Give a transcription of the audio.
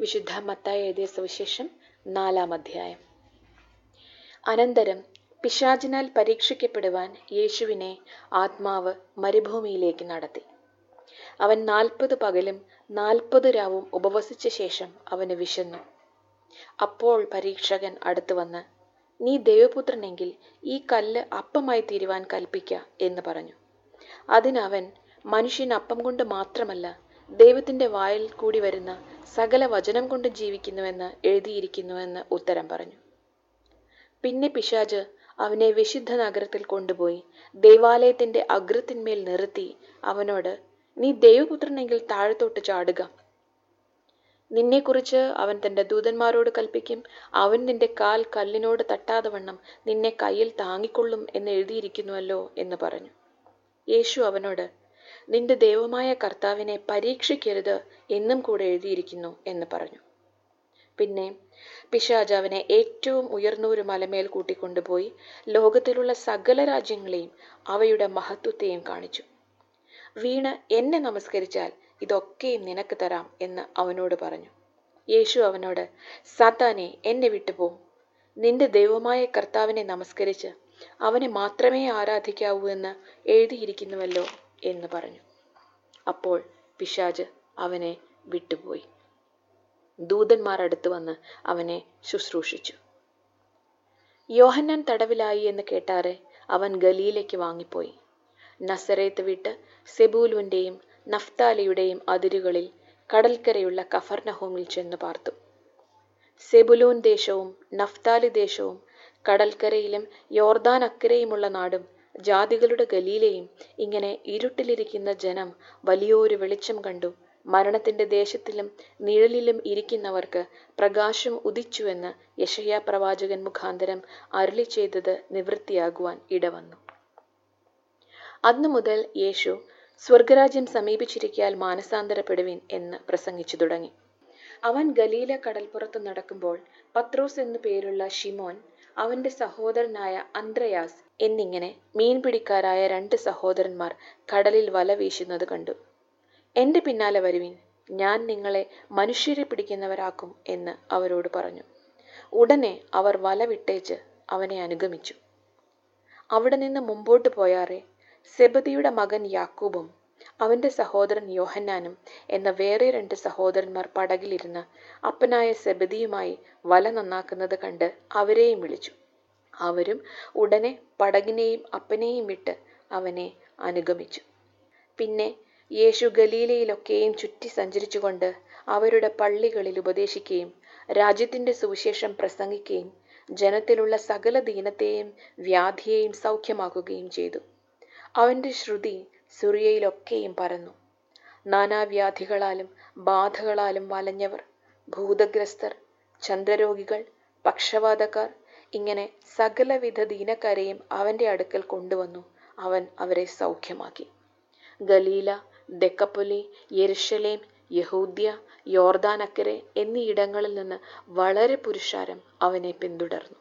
വിശുദ്ധ മത്തായി എഴുതിയ സുവിശേഷം നാലാം അധ്യായം. അനന്തരം പിശാചിനാൽ പരീക്ഷിക്കപ്പെടുവാൻ യേശുവിനെ ആത്മാവ് മരുഭൂമിയിലേക്ക് നടത്തി. അവൻ നാൽപ്പത് പകലും നാൽപ്പത് രാവും ഉപവസിച്ച ശേഷം അവന് വിശന്നു. അപ്പോൾ പരീക്ഷകൻ അടുത്തു വന്ന് നീ ദൈവപുത്രനെങ്കിൽ ഈ കല്ല് അപ്പമായി തീരുവാൻ കൽപ്പിക്ക എന്ന് പറഞ്ഞു. അതിനവൻ മനുഷ്യൻ അപ്പം കൊണ്ട് മാത്രമല്ല ദൈവത്തിന്റെ വായിൽ കൂടി വരുന്ന സകല വചനം കൊണ്ട് ജീവിക്കുന്നുവെന്ന് എഴുതിയിരിക്കുന്നുവെന്ന് ഉത്തരം പറഞ്ഞു. പിന്നെ പിശാജ് അവനെ വിശുദ്ധ നഗരത്തിൽ കൊണ്ടുപോയി ദൈവാലയത്തിന്റെ അഗ്രത്തിന്മേൽ നിർത്തി അവനോട് നീ ദൈവപുത്രനെങ്കിൽ താഴത്തോട്ട് ചാടുക. നിന്നെക്കുറിച്ച് അവൻ തന്റെ ദൂതന്മാരോട് കൽപ്പിക്കും. അവൻ നിന്റെ കാൽ കല്ലിനോട് തട്ടാതെ വണ്ണം നിന്നെ കയ്യിൽ താങ്ങിക്കൊള്ളും എന്ന് എഴുതിയിരിക്കുന്നുവല്ലോ എന്ന് പറഞ്ഞു. യേശു അവനോട് നിന്റെ ദൈവമായ കർത്താവിനെ പരീക്ഷിക്കരുത് എന്നും കൂടെ എഴുതിയിരിക്കുന്നു എന്ന് പറഞ്ഞു. പിന്നെ പിശാജ് അവനെ ഏറ്റവും ഉയർന്ന ഒരു മലമേൽ കൂട്ടിക്കൊണ്ടുപോയി ലോകത്തിലുള്ള സകല രാജ്യങ്ങളെയും അവയുടെ മഹത്വത്തെയും കാണിച്ചു. വീണ് എന്നെ നമസ്കരിച്ചാൽ ഇതൊക്കെയും നിനക്ക് തരാം എന്ന് അവനോട് പറഞ്ഞു. യേശു അവനോട് സാത്താനെ എന്നെ വിട്ടുപോ നിന്റെ ദൈവമായ കർത്താവിനെ നമസ്കരിച്ച് അവനെ മാത്രമേ ആരാധിക്കാവൂ എന്ന് എഴുതിയിരിക്കുന്നുവല്ലോ. എന്ന് പറഞ്ഞു. അപ്പോൾ പിശാജ് അവനെ വിട്ടുപോയി. ദൂതന്മാർ അടുത്ത് വന്ന് അവനെ ശുശ്രൂഷിച്ചു. യോഹന്നാൻ തടവിലായി എന്ന് കേട്ടാറെ അവൻ ഗലിയിലേക്ക് വാങ്ങിപ്പോയി. നസറേത്ത് വിട്ട് സെബൂലുവിന്റെയും നഫ്താലിയുടെയും അതിരുകളിൽ കടൽക്കരയുള്ള കഫർനഹോമിൽ ചെന്ന് പാർത്തു. സെബുലൂൻ ദേശവും നഫ്താലി ദേശവും കടൽക്കരയിലും യോർദാൻ അക്കരയുമുള്ള നാടും ജാതികളുടെ ഗലീലയും ഇങ്ങനെ ഇരുട്ടിലിരിക്കുന്ന ജനം വലിയൊരു വെളിച്ചം കണ്ടു. മരണത്തിന്റെ ദേശത്തിലും നിഴലിലും ഇരിക്കുന്നവർക്ക് പ്രകാശം ഉദിച്ചുവെന്ന് യശയാ പ്രവാചകൻ മുഖാന്തരം അരുളി ചെയ്തത് നിവൃത്തിയാകുവാൻ ഇടവന്നു. അന്നു മുതൽ യേശു സ്വർഗരാജ്യം സമീപിച്ചിരിക്കാൻ മാനസാന്തരപ്പെടുവിൻ എന്ന് പ്രസംഗിച്ചു തുടങ്ങി. അവൻ ഗലീല കടൽപ്പുറത്ത് നടക്കുമ്പോൾ പത്രോസ് എന്നു പേരുള്ള ഷിമോൻ അവന്റെ സഹോദരനായ അന്ത്രയാസ് എന്നിങ്ങനെ മീൻപിടിക്കാരായ രണ്ട് സഹോദരന്മാർ കടലിൽ വല വീശുന്നത് കണ്ടു. എന്റെ പിന്നാലെ വരുവിൻ ഞാൻ നിങ്ങളെ മനുഷ്യരെ പിടിക്കുന്നവരാക്കും എന്ന് അവരോട് പറഞ്ഞു. ഉടനെ അവർ വല വിട്ടേച്ച് അവനെ അനുഗമിച്ചു. അവിടെ നിന്ന് മുമ്പോട്ട് പോയാറെ സെബദിയുടെ മകൻ യാക്കൂബും അവന്റെ സഹോദരൻ യോഹന്നാനും എന്ന വേറെ രണ്ട് സഹോദരന്മാർ പടകിലിരുന്ന് അപ്പനായ സെബദിയുമായി വല നന്നാക്കുന്നത് കണ്ട് അവരെയും വിളിച്ചു. അവരും ഉടനെ പടകിനെയും അപ്പനെയും വിട്ട് അവനെ അനുഗമിച്ചു. പിന്നെ യേശു ഗലീലയിലൊക്കെയും ചുറ്റി സഞ്ചരിച്ചുകൊണ്ട് അവരുടെ പള്ളികളിൽ ഉപദേശിക്കുകയും രാജ്യത്തിന്റെ സുവിശേഷം പ്രസംഗിക്കുകയും ജനത്തിലുള്ള സകല ദീനത്തെയും വ്യാധിയെയും സൗഖ്യമാക്കുകയും ചെയ്തു. അവന്റെ ശ്രുതി സുറിയയിലൊക്കെയും പരന്നു. നാനാവ്യാധികളാലും ബാധകളാലും വലഞ്ഞവർ ഭൂതഗ്രസ്തർ ചന്ദ്രരോഗികൾ പക്ഷവാതക്കാർ ഇങ്ങനെ സകലവിധ ദീനക്കാരെയും അവന്റെ അടുക്കൽ കൊണ്ടുവന്നു. അവൻ അവരെ സൗഖ്യമാക്കി. ഗലീല ദെക്കപ്പൊലി യെരുഷലേം യഹൂദ്യ യോർദാനക്കരെ എന്നീ ഇടങ്ങളിൽ നിന്ന് വളരെ പുരുഷാരം അവനെ പിന്തുടർന്നു.